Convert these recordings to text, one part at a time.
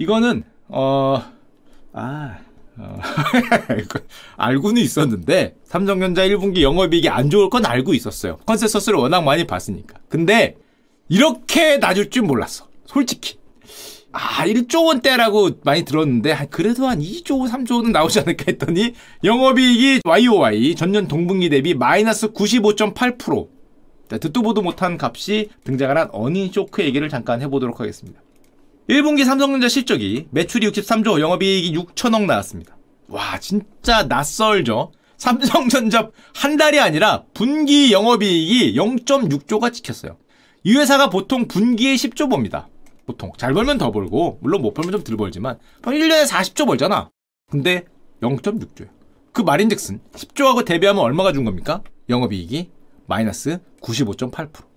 이거는 어 아. 어, 알고는 있었는데 삼성전자 1분기 영업이익이 안 좋을 건 알고 있었어요. 컨센서스를 워낙 많이 봤으니까. 근데 이렇게 낮을 줄 몰랐어. 솔직히. 아, 1조 원대라고 많이 들었는데 그래도 한 2조, 3조는 나오지 않을까 했더니 영업이익이 YOY 전년 동분기 대비 마이너스 95.8%. 듣도 보도 못한 값이 등장을 한 어닝 쇼크 얘기를 잠깐 해보도록 하겠습니다. 1분기 삼성전자 실적이 매출이 63조, 영업이익이 6천억 나왔습니다. 와, 진짜 낯설죠? 삼성전자 한 달이 아니라 분기 영업이익이 0.6조가 찍혔어요. 이 회사가 보통 분기에 10조 봅니다. 보통. 잘 벌면 더 벌고, 물론 못 벌면 좀 덜 벌지만, 1년에 40조 벌잖아. 근데 0.6조예요. 그 말인즉슨 10조하고 대비하면 얼마가 준 겁니까? 영업이익이 마이너스 95.8%.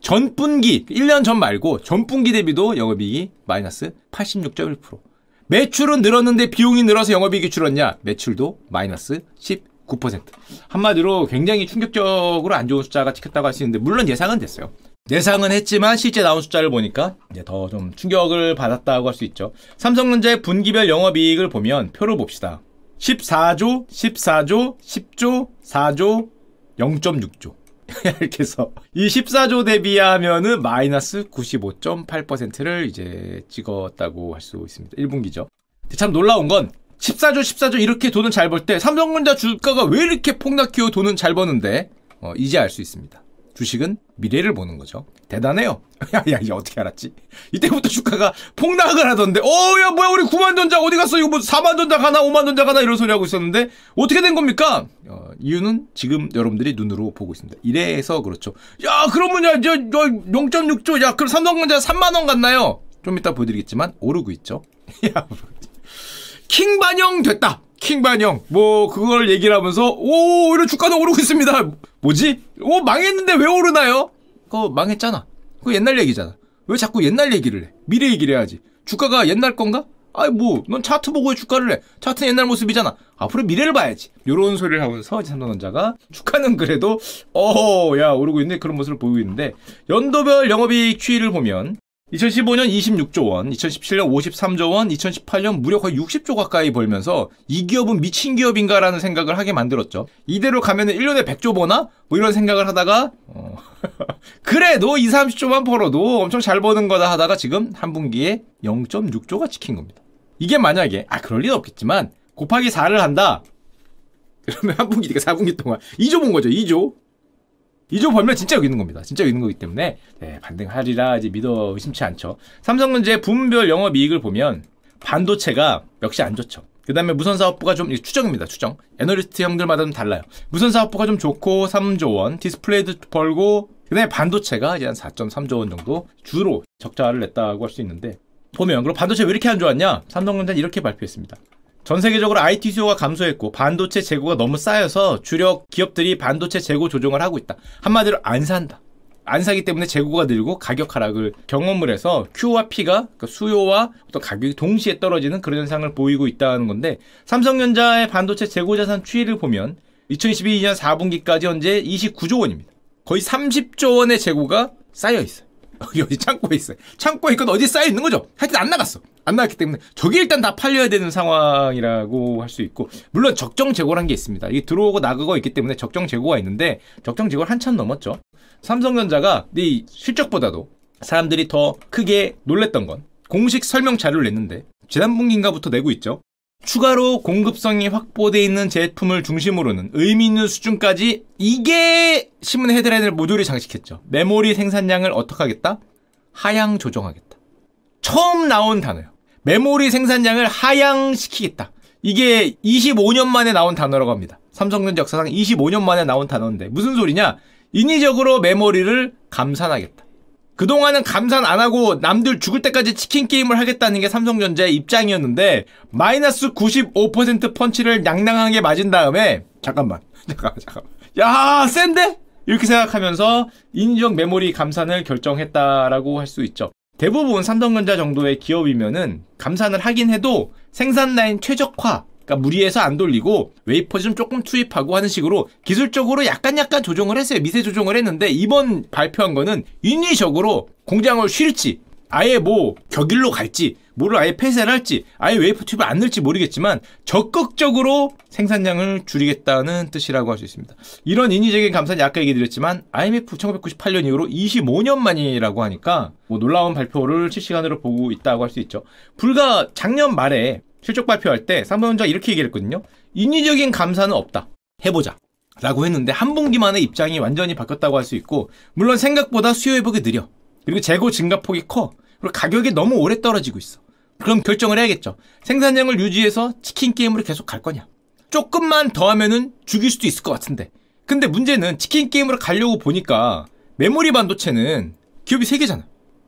전분기, 1년 전 말고 전분기 대비도 영업이익이 마이너스 86.1%. 매출은 늘었는데 비용이 늘어서 영업이익이 줄었냐? 매출도 마이너스 19%. 한마디로 굉장히 충격적으로 안 좋은 숫자가 찍혔다고 할 수 있는데 물론 예상은 됐어요. 예상은 했지만 실제 나온 숫자를 보니까 이제 더 좀 충격을 받았다고 할 수 있죠. 삼성전자의 분기별 영업이익을 보면 표를 봅시다. 14조, 14조, 10조, 4조, 0.6조. 이렇게 해서 이 14조 대비하면은 마이너스 95.8%를 이제 찍었다고 할 수 있습니다. 1분기죠. 참 놀라운 건 14조, 14조 이렇게 돈을 잘 벌 때 삼성전자 주가가 왜 이렇게 폭락해요? 돈은 잘 버는데 어, 이제 알 수 있습니다. 주식은 미래를 보는 거죠. 대단해요. 야, 야, 이 어떻게 알았지? 이때부터 주가가 폭락을 하던데, 어, 야, 뭐야, 우리 9만 전자 어디 갔어? 이거 뭐 4만 전자 가나, 5만 전자 가나, 이런 소리 하고 있었는데, 어떻게 된 겁니까? 어, 이유는 지금 여러분들이 눈으로 보고 있습니다. 이래서 그렇죠. 야, 그러면 야, 저, 저 0.6조, 야, 그럼 삼성전자 3만원 갔나요? 좀 이따 보여드리겠지만, 오르고 있죠. 야, 킹 반영 됐다! 킹 반영 뭐 그걸 얘기를 하면서 오 이런 주가는 오르고 있습니다. 뭐지? 오 망했는데 왜 오르나요? 그거 망했잖아. 그거 옛날 얘기잖아. 왜 자꾸 옛날 얘기를 해? 미래 얘기를 해야지. 주가가 옛날 건가? 아이 뭐, 넌 차트 보고 주가를 해. 차트는 옛날 모습이잖아. 앞으로 미래를 봐야지. 요런 소리를 하면서 삼성전자가 주가는 그래도 어야 오르고 있는데 그런 모습을 보이고 있는데 연도별 영업이익 추이를 보면 2015년 26조 원, 2017년 53조 원, 2018년 무려 거의 60조 가까이 벌면서 이 기업은 미친 기업인가라는 생각을 하게 만들었죠. 이대로 가면은 1년에 100조 버나? 뭐 이런 생각을 하다가 어... 그래 도 2, 30조만 벌어도 엄청 잘 버는 거다 하다가 지금 한 분기에 0.6조가 찍힌 겁니다. 이게 만약에 아 그럴 리는 없겠지만 곱하기 4를 한다. 그러면 한 분기니까 4분기 동안 2조 본 거죠. 2조. 2조 벌면 진짜 여기 있는 겁니다. 진짜 여기 있는 거기 때문에 네, 반등하리라 이제 믿어 의심치 않죠. 삼성전자의 부문별 영업 이익을 보면 반도체가 역시 안 좋죠. 그 다음에 무선사업부가 좀 추정입니다. 추정. 애널리스트 형들마다 좀 달라요. 무선사업부가 좀 좋고 3조 원, 디스플레이도 벌고 그 다음에 반도체가 이제 한 4.3조 원 정도 주로 적자를 냈다고 할 수 있는데 보면 그럼 반도체 왜 이렇게 안 좋았냐? 삼성전자는 이렇게 발표했습니다. 전 세계적으로 IT 수요가 감소했고 반도체 재고가 너무 쌓여서 주력 기업들이 반도체 재고 조정을 하고 있다. 한마디로 안 산다. 안 사기 때문에 재고가 늘고 가격 하락을 경험을 해서 Q와 P가 그러니까 수요와 어떤 가격이 동시에 떨어지는 그런 현상을 보이고 있다는 건데 삼성전자의 반도체 재고 자산 추이를 보면 2022년 4분기까지 현재 29조 원입니다. 거의 30조 원의 재고가 쌓여 있어요. 여기 창고에 있어요. 창고에 있건 어디 쌓여 있는 거죠. 하여튼 안 나갔어. 안 나갔기 때문에 저게 일단 다 팔려야 되는 상황이라고 할 수 있고 물론 적정 재고란 게 있습니다. 이게 들어오고 나가고 있기 때문에 적정 재고가 있는데 적정 재고를 한참 넘었죠. 삼성전자가 이 실적보다도 사람들이 더 크게 놀랬던 건 공식 설명 자료를 냈는데 지난 분기인가부터 내고 있죠. 추가로 공급성이 확보되어 있는 제품을 중심으로는 의미 있는 수준까지 이게 신문 헤드라인을 모조리 장식했죠. 메모리 생산량을 어떻게 하겠다? 하향 조정하겠다. 처음 나온 단어예요. 메모리 생산량을 하향시키겠다. 이게 25년 만에 나온 단어라고 합니다. 삼성전자 역사상 25년 만에 나온 단어인데 무슨 소리냐? 인위적으로 메모리를 감산하겠다. 그동안은 감산 안 하고 남들 죽을 때까지 치킨 게임을 하겠다는 게 삼성전자의 입장이었는데 마이너스 95% 펀치를 냥냥하게 맞은 다음에 잠깐만 잠깐만 잠깐만 야 센데? 이렇게 생각하면서 인위적 메모리 감산을 결정했다라고 할 수 있죠. 대부분 삼성전자 정도의 기업이면은 감산을 하긴 해도 생산 라인 최적화 그러니까 무리해서 안 돌리고 웨이퍼 좀 조금 투입하고 하는 식으로 기술적으로 약간 약간 조정을 했어요. 미세 조정을 했는데 이번 발표한 거는 인위적으로 공장을 쉴지 아예 뭐 격일로 갈지 뭐를 아예 폐쇄를 할지 아예 웨이퍼 튜브를 안 넣을지 모르겠지만 적극적으로 생산량을 줄이겠다는 뜻이라고 할 수 있습니다. 이런 인위적인 감사는 아까 얘기 드렸지만 IMF 1998년 이후로 25년 만이라고 하니까 뭐 놀라운 발표를 실시간으로 보고 있다고 할 수 있죠. 불과 작년 말에 실적 발표할 때 삼성전자 이렇게 얘기를 했거든요. 인위적인 감사는 없다. 해보자. 라고 했는데 한 분기만에 입장이 완전히 바뀌었다고 할 수 있고 물론 생각보다 수요 회복이 느려. 그리고 재고 증가폭이 커. 그리고 가격이 너무 오래 떨어지고 있어. 그럼 결정을 해야겠죠. 생산량을 유지해서 치킨 게임으로 계속 갈 거냐. 조금만 더 하면은 죽일 수도 있을 것 같은데. 근데 문제는 치킨 게임으로 가려고 보니까 메모리 반도체는 기업이 3개잖아.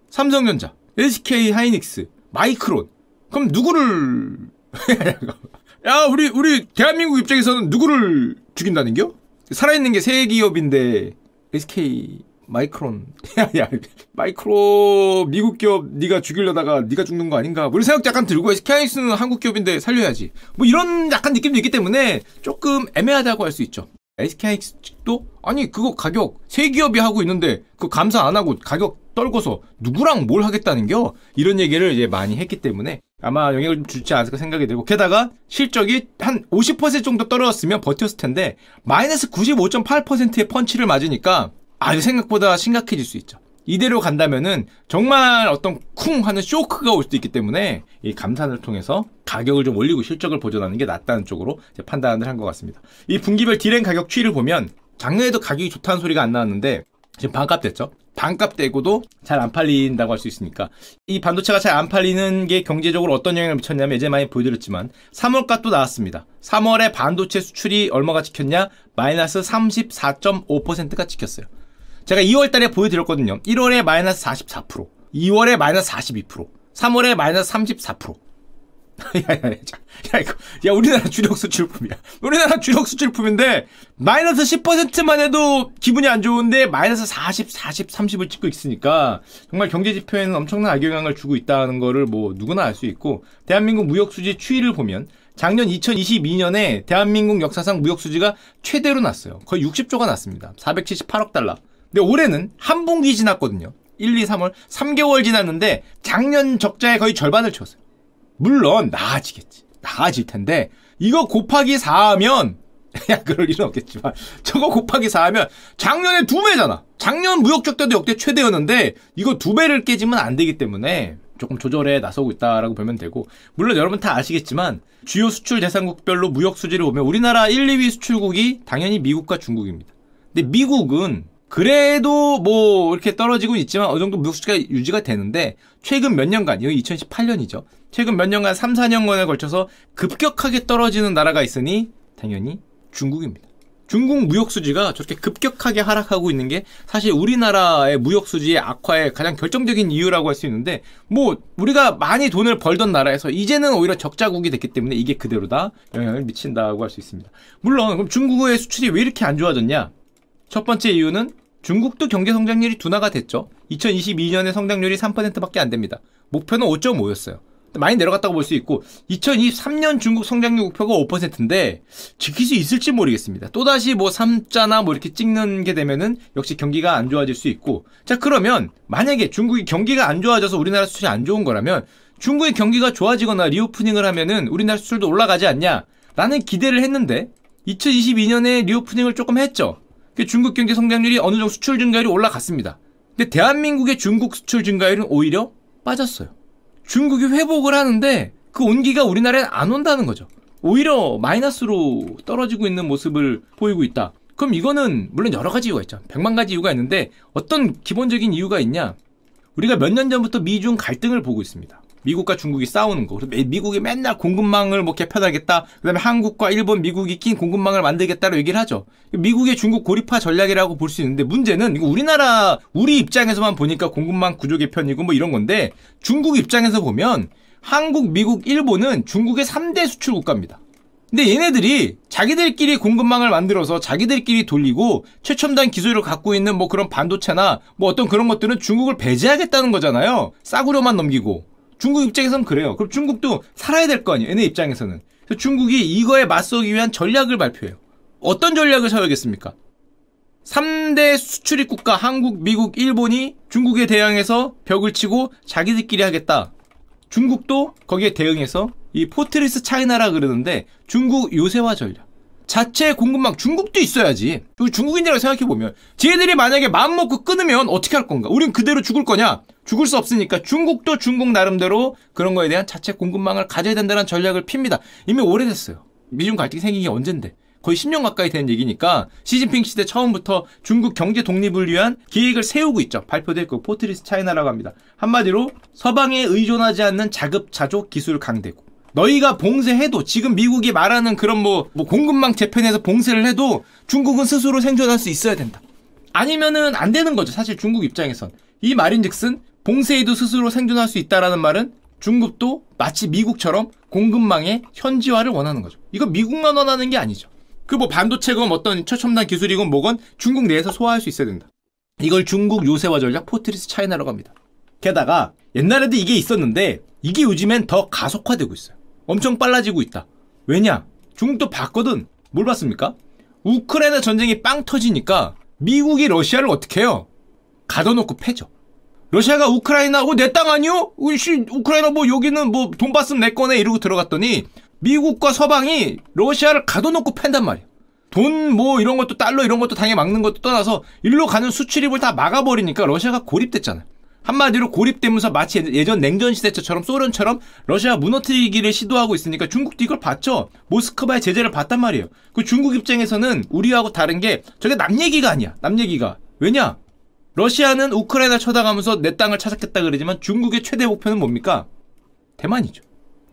삼성전자, SK 하이닉스, 마이크론. 그럼 누구를? 야, 우리 우리 대한민국 입장에서는 누구를 죽인다는겨? 살아있는 게 세 기업인데 SK 마이크론. 야, 마이크로 미국 기업 네가 죽이려다가 네가 죽는 거 아닌가? 뭐 이런 생각 약간 들고 SK하이닉스는 한국 기업인데 살려야지. 뭐 이런 약간 느낌도 있기 때문에 조금 애매하다고 할 수 있죠. SK하이닉스도? 아니 그거 가격. 세 기업이 하고 있는데 그 감사 안 하고 가격 떨궈서 누구랑 뭘 하겠다는겨? 이런 얘기를 이제 많이 했기 때문에 아마 영향을 주지 않을까 생각이 되고 게다가 실적이 한 50% 정도 떨어졌으면 버텼을 텐데 마이너스 95.8%의 펀치를 맞으니까 아주 생각보다 심각해질 수 있죠. 이대로 간다면은 정말 어떤 쿵 하는 쇼크가 올 수도 있기 때문에 이 감산을 통해서 가격을 좀 올리고 실적을 보존하는 게 낫다는 쪽으로 판단을 한 것 같습니다. 이 분기별 디램 가격 추이를 보면 작년에도 가격이 좋다는 소리가 안 나왔는데 지금 반값 됐죠. 반값 되고도 잘 안 팔린다고 할 수 있으니까 이 반도체가 잘 안 팔리는 게 경제적으로 어떤 영향을 미쳤냐면 예전에 많이 보여드렸지만 3월값 도 나왔습니다. 3월에 반도체 수출이 얼마가 찍혔냐? 마이너스 34.5%가 찍혔어요. 제가 2월 달에 보여드렸거든요. 1월에 마이너스 44%, 2월에 마이너스 42%, 3월에 마이너스 34%. 야, 야, 이거, 야, 우리나라 주력 수출품이야. 우리나라 주력 수출품인데, 마이너스 10%만 해도 기분이 안 좋은데, 마이너스 40, 40, 30을 찍고 있으니까, 정말 경제 지표에는 엄청난 악영향을 주고 있다는 거를 뭐, 누구나 알 수 있고, 대한민국 무역 수지 추이를 보면, 작년 2022년에 대한민국 역사상 무역 수지가 최대로 났어요. 거의 60조가 났습니다. 478억 달러. 근데 올해는 한 분기 지났거든요. 1, 2, 3월 3개월 지났는데 작년 적자의 거의 절반을 채웠어요. 물론 나아지겠지. 나아질 텐데 이거 곱하기 4 하면 야 그럴 일은 없겠지만 저거 곱하기 4 하면 작년에 두 배잖아. 작년 무역 적자도 역대 최대였는데 이거 두 배를 깨지면 안 되기 때문에 조금 조절에 나서고 있다라고 보면 되고 물론 여러분 다 아시겠지만 주요 수출 대상국별로 무역 수지를 보면 우리나라 1, 2위 수출국이 당연히 미국과 중국입니다. 근데 미국은 그래도 뭐 이렇게 떨어지고 있지만 어느 정도 무역 수지가 유지가 되는데 최근 몇 년간 여기 2018년이죠. 최근 몇 년간 3, 4년간에 걸쳐서 급격하게 떨어지는 나라가 있으니 당연히 중국입니다. 중국 무역 수지가 저렇게 급격하게 하락하고 있는 게 사실 우리나라의 무역 수지의 악화의 가장 결정적인 이유라고 할 수 있는데 뭐 우리가 많이 돈을 벌던 나라에서 이제는 오히려 적자국이 됐기 때문에 이게 그대로 다 영향을 미친다고 할 수 있습니다. 물론 그럼 중국의 수출이 왜 이렇게 안 좋아졌냐? 첫 번째 이유는 중국도 경제 성장률이 둔화가 됐죠. 2022년에 성장률이 3%밖에 안 됩니다. 목표는 5.5였어요. 많이 내려갔다고 볼 수 있고 2023년 중국 성장률 목표가 5%인데 지킬 수 있을지 모르겠습니다. 또다시 뭐 3자나 뭐 이렇게 찍는 게 되면은 역시 경기가 안 좋아질 수 있고 자 그러면 만약에 중국이 경기가 안 좋아져서 우리나라 수출이 안 좋은 거라면 중국의 경기가 좋아지거나 리오프닝을 하면은 우리나라 수출도 올라가지 않냐 라는 기대를 했는데 2022년에 리오프닝을 조금 했죠. 그 중국 경제 성장률이 어느 정도 수출 증가율이 올라갔습니다. 근데 대한민국의 중국 수출 증가율은 오히려 빠졌어요. 중국이 회복을 하는데 그 온기가 우리나라에 안 온다는 거죠. 오히려 마이너스로 떨어지고 있는 모습을 보이고 있다. 그럼 이거는 물론 여러 가지 이유가 있죠. 백만 가지 이유가 있는데 어떤 기본적인 이유가 있냐? 우리가 몇 년 전부터 미중 갈등을 보고 있습니다. 미국과 중국이 싸우는 거. 미국이 맨날 공급망을 뭐 개편하겠다. 그다음에 한국과 일본, 미국이 낀 공급망을 만들겠다고 얘기를 하죠. 미국의 중국 고립화 전략이라고 볼 수 있는데 문제는 이거 우리나라 우리 입장에서만 보니까 공급망 구조 개편이고 뭐 이런 건데 중국 입장에서 보면 한국, 미국, 일본은 중국의 3대 수출 국가입니다. 근데 얘네들이 자기들끼리 공급망을 만들어서 자기들끼리 돌리고 최첨단 기술을 갖고 있는 뭐 그런 반도체나 뭐 어떤 그런 것들은 중국을 배제하겠다는 거잖아요. 싸구려만 넘기고. 중국 입장에서는 그래요. 그럼 중국도 살아야 될 거 아니에요. 얘네 입장에서는. 중국이 이거에 맞서기 위한 전략을 발표해요. 어떤 전략을 세우겠습니까? 3대 수출입 국가 한국, 미국, 일본이 중국에 대항해서 벽을 치고 자기들끼리 하겠다. 중국도 거기에 대응해서 이 Fortress China라 그러는데 중국 요새화 전략. 자체 공급망 중국도 있어야지. 중국인이라고 생각해보면. 쟤들이 만약에 마음 먹고 끊으면 어떻게 할 건가? 우린 그대로 죽을 거냐? 죽을 수 없으니까 중국도 중국 나름대로 그런 거에 대한 자체 공급망을 가져야 된다는 전략을 핍니다. 이미 오래됐어요. 미중 갈등이 생긴 게 언젠데. 거의 10년 가까이 된 얘기니까 시진핑 시대 처음부터 중국 경제 독립을 위한 계획을 세우고 있죠. 발표됐고 Fortress China라고 합니다. 한마디로 서방에 의존하지 않는 자급자족 기술 강대국. 너희가 봉쇄해도 지금 미국이 말하는 그런 뭐, 뭐 공급망 재편에서 봉쇄를 해도 중국은 스스로 생존할 수 있어야 된다. 아니면은 안 되는 거죠. 사실 중국 입장에선. 이 말인즉슨 봉쇄에도 스스로 생존할 수 있다라는 말은 중국도 마치 미국처럼 공급망의 현지화를 원하는 거죠. 이거 미국만 원하는 게 아니죠. 그 뭐 반도체건 어떤 최첨단 기술이건 뭐건 중국 내에서 소화할 수 있어야 된다. 이걸 중국 요새화 전략 Fortress China라고 합니다. 게다가 옛날에도 이게 있었는데 이게 요즘엔 더 가속화되고 있어요. 엄청 빨라지고 있다. 왜냐? 중국도 봤거든. 뭘 봤습니까? 우크라이나 전쟁이 빵 터지니까 미국이 러시아를 어떻게 해요? 가둬놓고 패죠. 러시아가 우크라이나, 어, 내 땅 아니요? 씨, 우크라이나 뭐 여기는 뭐 돈봤으면 내 거네 이러고 들어갔더니 미국과 서방이 러시아를 가둬놓고 팬단 말이야. 돈 뭐 이런 것도 달러 이런 것도 당연히 막는 것도 떠나서 일로 가는 수출입을 다 막아버리니까 러시아가 고립됐잖아요. 한마디로 고립되면서 마치 예전 냉전 시대처럼 소련처럼 러시아 무너뜨리기를 시도하고 있으니까 중국도 이걸 봤죠. 모스크바의 제재를 봤단 말이에요. 그 중국 입장에서는 우리하고 다른 게 저게 남 얘기가 아니야. 남 얘기가. 왜냐? 러시아는 우크라이나 쳐다가면서 내 땅을 찾았겠다 그러지만 중국의 최대 목표는 뭡니까? 대만이죠.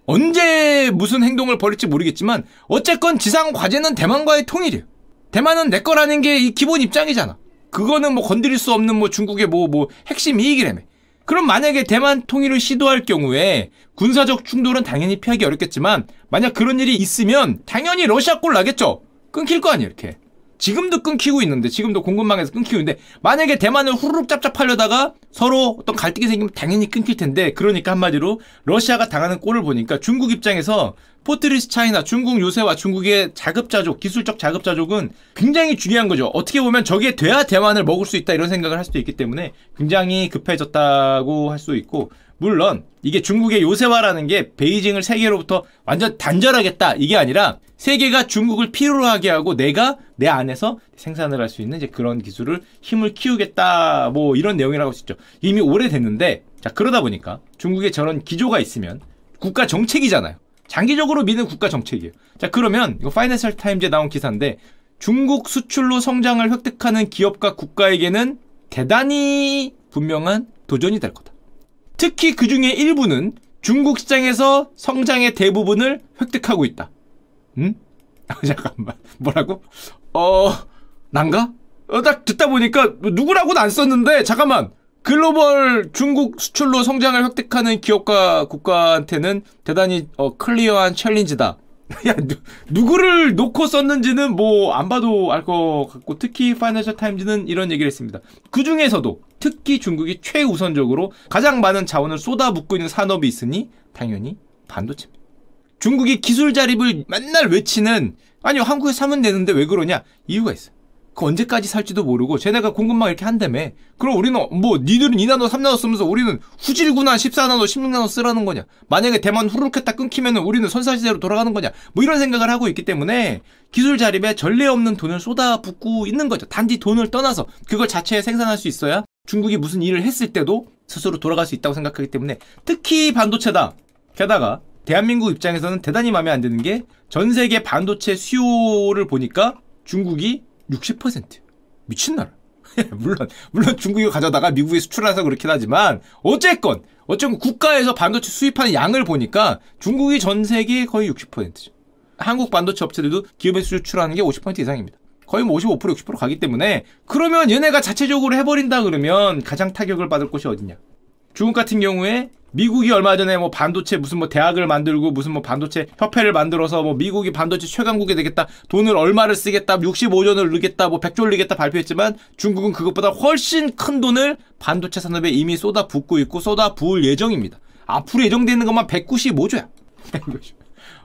언제 무슨 행동을 벌일지 모르겠지만 어쨌건 지상 과제는 대만과의 통일이에요. 대만은 내 거라는 게 이 기본 입장이잖아. 그거는 뭐 건드릴 수 없는 뭐 중국의 뭐, 뭐 핵심 이익이라며. 그럼 만약에 대만 통일을 시도할 경우에 군사적 충돌은 당연히 피하기 어렵겠지만 만약 그런 일이 있으면 당연히 러시아 꼴 나겠죠. 끊길 거 아니에요, 이렇게. 지금도 끊기고 있는데 지금도 공급망에서 끊기고 있는데 만약에 대만을 후루룩 짭짭하려다가 서로 어떤 갈등이 생기면 당연히 끊길 텐데 그러니까 한마디로 러시아가 당하는 꼴을 보니까 중국 입장에서 Fortress China 중국 요새화 중국의 자급자족 기술적 자급자족은 굉장히 중요한 거죠. 어떻게 보면 저게 돼야 대만을 먹을 수 있다 이런 생각을 할 수도 있기 때문에 굉장히 급해졌다고 할 수 있고 물론 이게 중국의 요새화라는 게 베이징을 세계로부터 완전 단절하겠다 이게 아니라 세계가 중국을 필요로 하게 하고 내가 내 안에서 생산을 할 수 있는 이제 그런 기술을 힘을 키우겠다 뭐 이런 내용이라고 할 수 있죠. 이미 오래됐는데 자 그러다 보니까 중국에 저런 기조가 있으면 국가 정책이잖아요. 장기적으로 믿는 국가 정책이에요. 자 그러면 이거 파이낸셜 타임즈에 나온 기사인데 중국 수출로 성장을 획득하는 기업과 국가에게는 대단히 분명한 도전이 될 거다. 특히 그 중에 일부는 중국 시장에서 성장의 대부분을 획득하고 있다. 응? 잠깐만. 뭐라고? 어, 난가? 어, 딱 듣다 보니까 누구라고는 안 썼는데, 잠깐만. 글로벌 중국 수출로 성장을 획득하는 기업과 국가한테는 대단히 어, clear한 challenge다. 야, 누, 구를 놓고 썼는지는 뭐 안 봐도 알 것 같고 특히 파이낸셜 타임즈는 이런 얘기를 했습니다. 그 중에서도 특히 중국이 최우선적으로 가장 많은 자원을 쏟아붓고 있는 산업이 있으니 당연히 반도체입니다. 중국이 기술 자립을 맨날 외치는 아니요 한국에 사면 되는데 왜 그러냐 이유가 있어요. 그 언제까지 살지도 모르고 쟤네가 공급망 이렇게 한다며. 그럼 우리는 뭐 니들은 2나노 3나노 쓰면서 우리는 후질구나 14나노 16나노 쓰라는 거냐? 만약에 대만 후루룩 했다 끊기면은 우리는 선사시대로 돌아가는 거냐? 뭐 이런 생각을 하고 있기 때문에 기술 자립에 전례 없는 돈을 쏟아붓고 있는 거죠. 단지 돈을 떠나서 그걸 자체에 생산할 수 있어야 중국이 무슨 일을 했을 때도 스스로 돌아갈 수 있다고 생각하기 때문에 특히 반도체다. 게다가 대한민국 입장에서는 대단히 마음에 안 드는 게 전 세계 반도체 수요를 보니까 중국이 60% 미친 나라. 물론 물론 중국이 가져다가 미국에 수출해서 그렇긴 하지만 어쨌건 어쨌건 국가에서 반도체 수입하는 양을 보니까 중국이 전 세계 거의 60%죠. 한국 반도체 업체들도 기업에 수출하는 게 50% 이상입니다. 거의 뭐 55% 60% 가기 때문에 그러면 얘네가 자체적으로 해버린다 그러면 가장 타격을 받을 곳이 어디냐? 중국 같은 경우에 미국이 얼마 전에 뭐 반도체 무슨 뭐 대학을 만들고 무슨 뭐 반도체 협회를 만들어서 뭐 미국이 반도체 최강국이 되겠다 돈을 얼마를 쓰겠다 65전을 넣겠다 뭐 100조를 넣겠다 발표했지만 중국은 그것보다 훨씬 큰 돈을 반도체 산업에 이미 쏟아 붓고 있고 쏟아 부을 예정입니다. 앞으로 예정되어 있는 것만 195조야.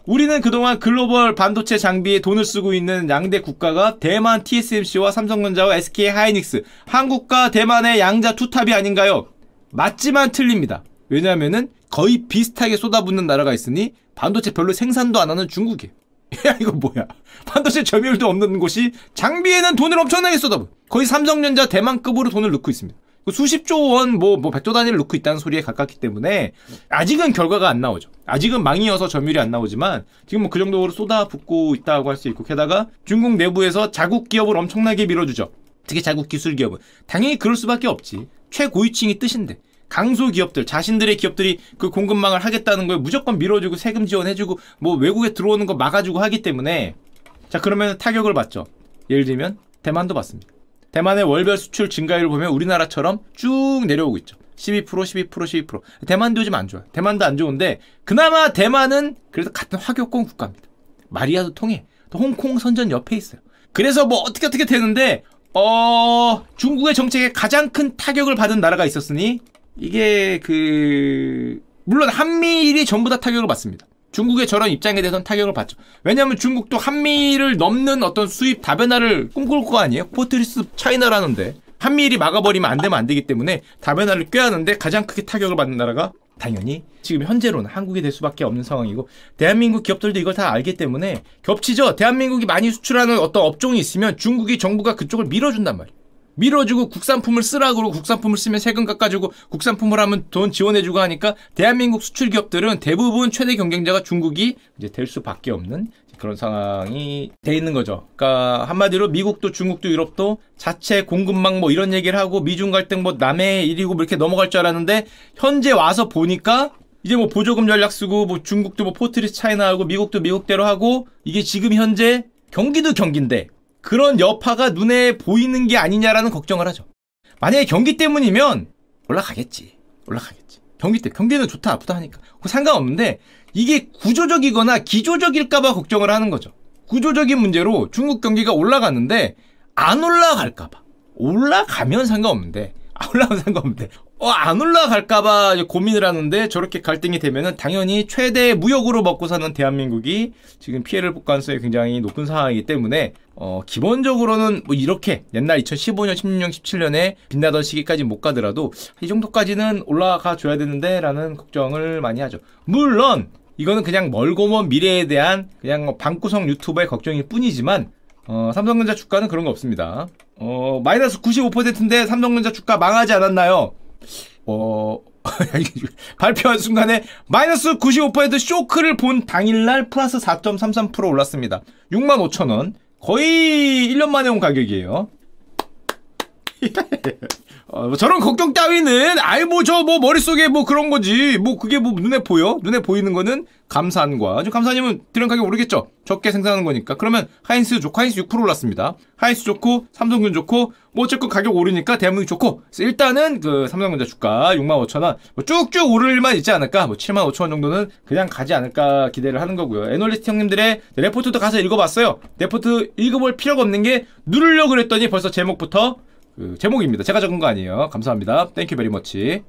우리는 그동안 글로벌 반도체 장비에 돈을 쓰고 있는 양대 국가가 대만 TSMC와 삼성전자와 SK 하이닉스, 한국과 대만의 양자 투탑이 아닌가요? 맞지만 틀립니다. 왜냐하면은 거의 비슷하게 쏟아붓는 나라가 있으니 반도체 별로 생산도 안 하는 중국이에요. 야 이거 뭐야? 반도체 점유율도 없는 곳이 장비에는 돈을 엄청나게 쏟아부. 거의 삼성전자 대만급으로 돈을 넣고 있습니다. 수십조 원, 뭐, 뭐, 백조 단위를 넣고 있다는 소리에 가깝기 때문에, 아직은 결과가 안 나오죠. 아직은 망이어서 점유율이 안 나오지만, 지금 뭐 그 정도로 쏟아붓고 있다고 할 수 있고, 게다가 중국 내부에서 자국 기업을 엄청나게 밀어주죠. 특히 자국 기술 기업은. 당연히 그럴 수밖에 없지. 최고위층이 뜻인데. 강소 기업들, 자신들의 기업들이 그 공급망을 하겠다는 걸 무조건 밀어주고 세금 지원해주고 뭐 외국에 들어오는 거 막아주고 하기 때문에 자 그러면 타격을 받죠. 예를 들면 대만도 받습니다. 대만의 월별 수출 증가율을 보면 우리나라처럼 쭉 내려오고 있죠. 12%, 12%, 12%. 대만도 요즘 안 좋아요. 대만도 안 좋은데 그나마 대만은 그래도 같은 화교권 국가입니다. 마리아도 통해. 또 홍콩 선전 옆에 있어요. 그래서 뭐 어떻게 어떻게 되는데 어 중국의 정책에 가장 큰 타격을 받은 나라가 있었으니 이게 그 물론 한미일이 전부 다 타격을 받습니다. 중국의 저런 입장에 대해서는 타격을 받죠. 왜냐하면 중국도 한미를 넘는 어떤 수입 다변화를 꿈꿀 거 아니에요? Fortress China라는데 한미일이 막아버리면 안 되면 안 되기 때문에 다변화를 꾀하는데 가장 크게 타격을 받는 나라가 당연히 지금 현재로는 한국이 될 수밖에 없는 상황이고 대한민국 기업들도 이걸 다 알기 때문에 겹치죠. 대한민국이 많이 수출하는 어떤 업종이 있으면 중국이 정부가 그쪽을 밀어준단 말이에요. 밀어주고 국산품을 쓰라 그러고 국산품을 쓰면 세금 깎아주고 국산품을 하면 돈 지원해주고 하니까 대한민국 수출 기업들은 대부분 최대 경쟁자가 중국이 이제 될 수밖에 없는 그런 상황이 돼 있는 거죠. 그러니까 한마디로 미국도 중국도 유럽도 자체 공급망 뭐 이런 얘기를 하고 미중 갈등 뭐 남의 일이고 뭐 이렇게 넘어갈 줄 알았는데 현재 와서 보니까 이제 뭐 보조금 전략 쓰고 뭐 중국도 뭐 포트리스 차이나 하고 미국도 미국대로 하고 이게 지금 현재 경기도 경기인데 그런 여파가 눈에 보이는 게 아니냐라는 걱정을 하죠. 만약에 경기 때문이면 올라가겠지. 올라가겠지. 경기 때 경기는 좋다 아프다 하니까 그 상관없는데 이게 구조적이거나 기조적일까봐 걱정을 하는 거죠. 구조적인 문제로 중국 경기가 올라갔는데 안 올라갈까봐 올라가면 상관없는데 안 올라가면 상관없는데 어, 안 올라갈까봐 고민을 하는데 저렇게 갈등이 되면은 당연히 최대 무역으로 먹고 사는 대한민국이 지금 피해를 볼 가능성이 굉장히 높은 상황이기 때문에 어, 기본적으로는 뭐 이렇게 옛날 2015년, 16년, 17년에 빛나던 시기까지 못 가더라도 이 정도까지는 올라가 줘야 되는데 라는 걱정을 많이 하죠. 물론 이거는 그냥 멀고 먼 미래에 대한 그냥 뭐 방구석 유튜버의 걱정일 뿐이지만 어, 삼성전자 주가는 그런 거 없습니다. 어, 마이너스 95%인데 삼성전자 주가 망하지 않았나요? 어, 발표한 순간에 마이너스 95% 쇼크를 본 당일날 플러스 4.33% 올랐습니다. 65,000원. 거의 1년 만에 온 가격이에요. 어, 뭐 저런 걱정 따위는 아이 뭐 저뭐 뭐 머릿속에 뭐 그런 거지. 뭐 그게 뭐 눈에 보여? 눈에 보이는 거는 감산과. 감사님은 드럼 가격 오르겠죠? 적게 생산하는 거니까. 그러면 하인스 좋고 하인스 6% 올랐습니다. 하인스 좋고 삼성균 좋고 뭐 어쨌건 가격 오르니까 대한민국 좋고. 일단은 그 삼성전자 주가 65,000원. 뭐 쭉쭉 오를 일만 있지 않을까? 뭐 75,000원 정도는 그냥 가지 않을까 기대를 하는 거고요. 애널리스트 형님들의 레포트도 가서 읽어봤어요. 레포트 읽어볼 필요가 없는 게 누르려고 그랬더니 벌써 제목부터 그 제목입니다. 제가 적은 거 아니에요. 감사합니다. Thank you very much.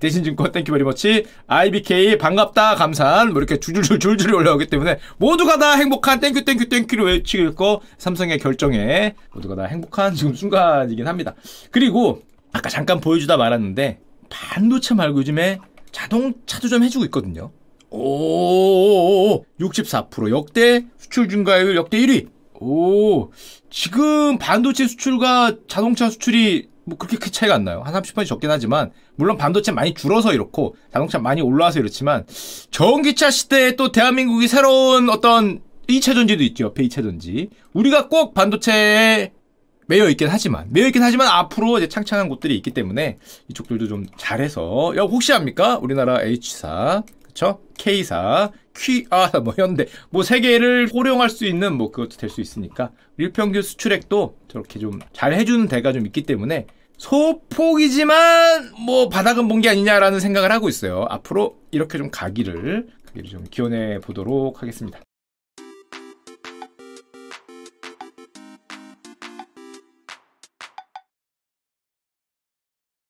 대신증권 Thank you very much. IBK 반갑다 감산 뭐 이렇게 줄줄줄 줄줄 올라오기 때문에 모두가 다 행복한 땡큐 땡큐 땡큐를 외치고 고 삼성의 결정에 모두가 다 행복한 지금 순간이긴 합니다. 그리고 아까 잠깐 보여주다 말았는데 반도체 말고 요즘에 자동차도 좀 해주고 있거든요. 오, 64% 역대 수출 증가율 역대 1위. 오, 지금 반도체 수출과 자동차 수출이 뭐 그렇게 큰 차이가 안 나요. 한 30%이 적긴 하지만, 물론 반도체 많이 줄어서 이렇고, 자동차 많이 올라와서 이렇지만, 전기차 시대에 또 대한민국이 새로운 어떤 2차 전지도 있죠. 옆에 2차 전지. 우리가 꼭 반도체에 매여 있긴 하지만, 매여 있긴 하지만 앞으로 이제 창창한 곳들이 있기 때문에 이쪽들도 좀 잘해서, 야, 혹시 압니까? 우리나라 H사, 그쵸? K사, Q, 아, 뭐 현대, 뭐 세 개를 호령할 수 있는 뭐 그것도 될 수 있으니까 일평균 수출액도 저렇게 좀 잘 해주는 데가 좀 있기 때문에 소폭이지만 뭐 바닥은 본 게 아니냐라는 생각을 하고 있어요. 앞으로 이렇게 좀 가기를 가기를 좀 기원해 보도록 하겠습니다.